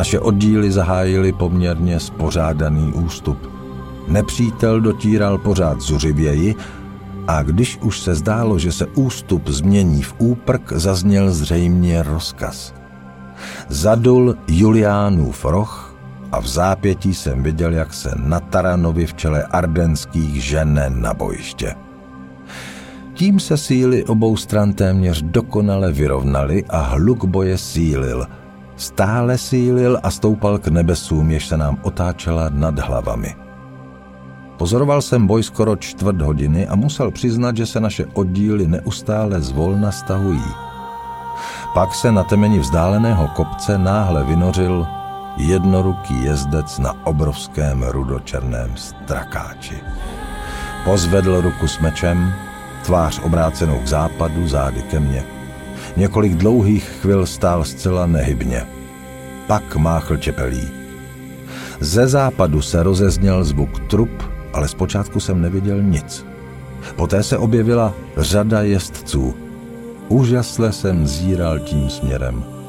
Naše oddíly zahájily poměrně spořádaný ústup. Nepřítel dotíral pořád zuřivěji a když už se zdálo, že se ústup změní v úprk, zazněl zřejmě rozkaz. Zadul Juliánův roh a v zápětí jsem viděl, jak se na Taranovi v čele ardenských žene na bojiště. Tím se síly obou stran téměř dokonale vyrovnaly a hluk boje sílil. Stále sílil a stoupal k nebesům, jež se nám otáčela nad hlavami. Pozoroval jsem boj skoro čtvrt hodiny a musel přiznat, že se naše oddíly neustále zvolna stahují. Pak se na temeni vzdáleného kopce náhle vynořil jednoruký jezdec na obrovském rudočerném strakáči. Pozvedl ruku s mečem, tvář obrácenou k západu, zády ke mně. Několik dlouhých chvil stál zcela nehybně. Pak máchl čepelí. Ze západu se rozezněl zvuk trup, ale zpočátku jsem neviděl nic. Poté se objevila řada jezdců. Úžasle jsem zíral tím směrem.